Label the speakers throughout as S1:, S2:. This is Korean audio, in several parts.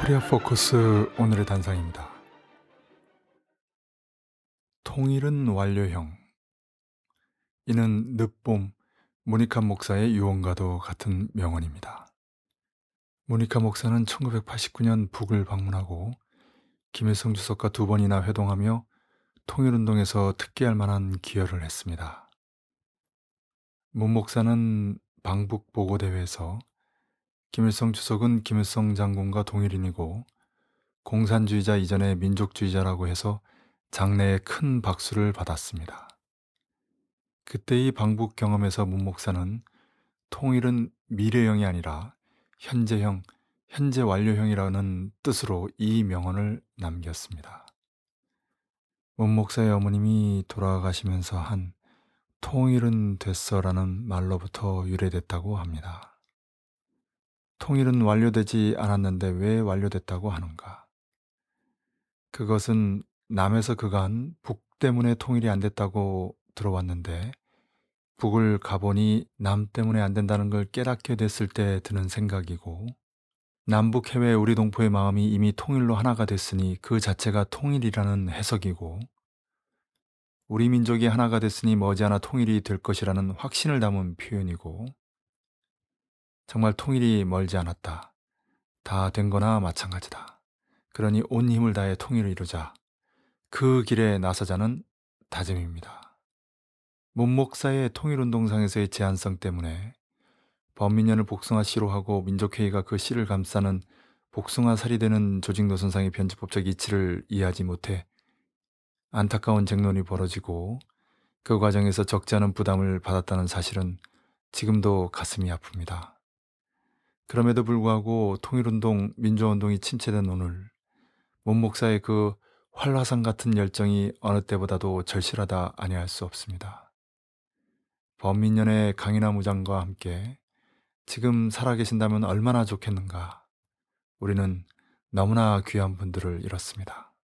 S1: 코리아 포커스 오늘의 단상입니다. 통일은 완료형. 이는 늦봄 모니카 목사의 유언과도 같은 명언입니다. 모니카 목사는 1989년 북을 방문하고 김일성 주석과 두 번이나 회동하며 통일운동에서 특기할 만한 기여를 했습니다. 문 목사는 방북 보고대회에서 김일성 주석은 김일성 장군과 동일인이고 공산주의자 이전의 민족주의자라고 해서 장내에 큰 박수를 받았습니다. 그때의 방북 경험에서 문 목사는 통일은 미래형이 아니라 현재형, 현재 완료형이라는 뜻으로 이 명언을 남겼습니다. 문 목사의 어머님이 돌아가시면서 한 통일은 됐어라는 말로부터 유래됐다고 합니다. 통일은 완료되지 않았는데 왜 완료됐다고 하는가? 그것은 남에서 그간 북 때문에 통일이 안 됐다고 들어왔는데 북을 가보니 남 때문에 안 된다는 걸 깨닫게 됐을 때 드는 생각이고 남북 해외 우리 동포의 마음이 이미 통일로 하나가 됐으니 그 자체가 통일이라는 해석이고 우리 민족이 하나가 됐으니 머지않아 통일이 될 것이라는 확신을 담은 표현이고 정말 통일이 멀지 않았다. 다 된 거나 마찬가지다. 그러니 온 힘을 다해 통일을 이루자. 그 길에 나서자는 다짐입니다. 문목사의 통일운동상에서의 제한성 때문에 범민련을 복숭아 씨로 하고 민족회의가 그 씨를 감싸는 복숭아 살이 되는 조직노선상의 편집법적 이치를 이해하지 못해 안타까운 쟁론이 벌어지고 그 과정에서 적지 않은 부담을 받았다는 사실은 지금도 가슴이 아픕니다. 그럼에도 불구하고 통일운동, 민주화운동이 침체된 오늘 문 목사의 그 활화산 같은 열정이 어느 때보다도 절실하다 아니할 수 없습니다. 범민련의 강인하 무장과 함께 지금 살아계신다면 얼마나 좋겠는가. 우리는 너무나 귀한 분들을 잃었습니다.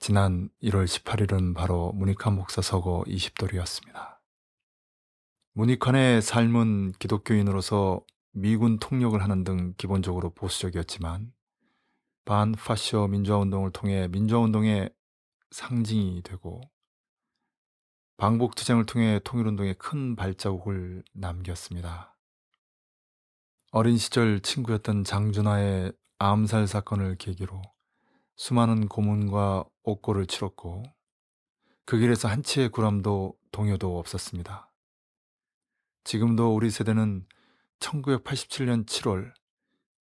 S1: 지난 1월 18일은 바로 문익환 목사 서거 20돌이었습니다. 문익환의 삶은 기독교인으로서 미군 통역을 하는 등 기본적으로 보수적이었지만 반파쇼 민주화운동을 통해 민주화운동의 상징이 되고 방북투쟁을 통해 통일운동에 큰 발자국을 남겼습니다. 어린 시절 친구였던 장준하의 암살 사건을 계기로 수많은 고문과 옥고를 치렀고 그 길에서 한치의 구람도 동요도 없었습니다. 지금도 우리 세대는 1987년 7월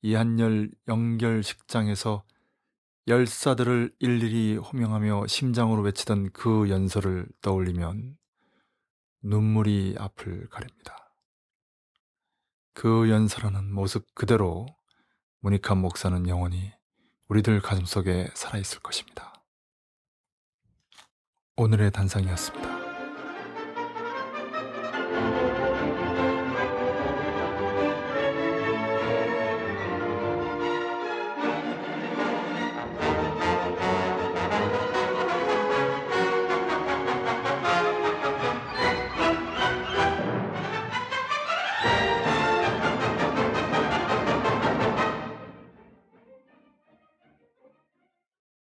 S1: 이한열 영결 식장에서 열사들을 일일이 호명하며 심장으로 외치던 그 연설을 떠올리면 눈물이 앞을 가립니다. 그 연설하는 모습 그대로 문익한 목사는 영원히 우리들 가슴속에 살아있을 것입니다. 오늘의 단상이었습니다.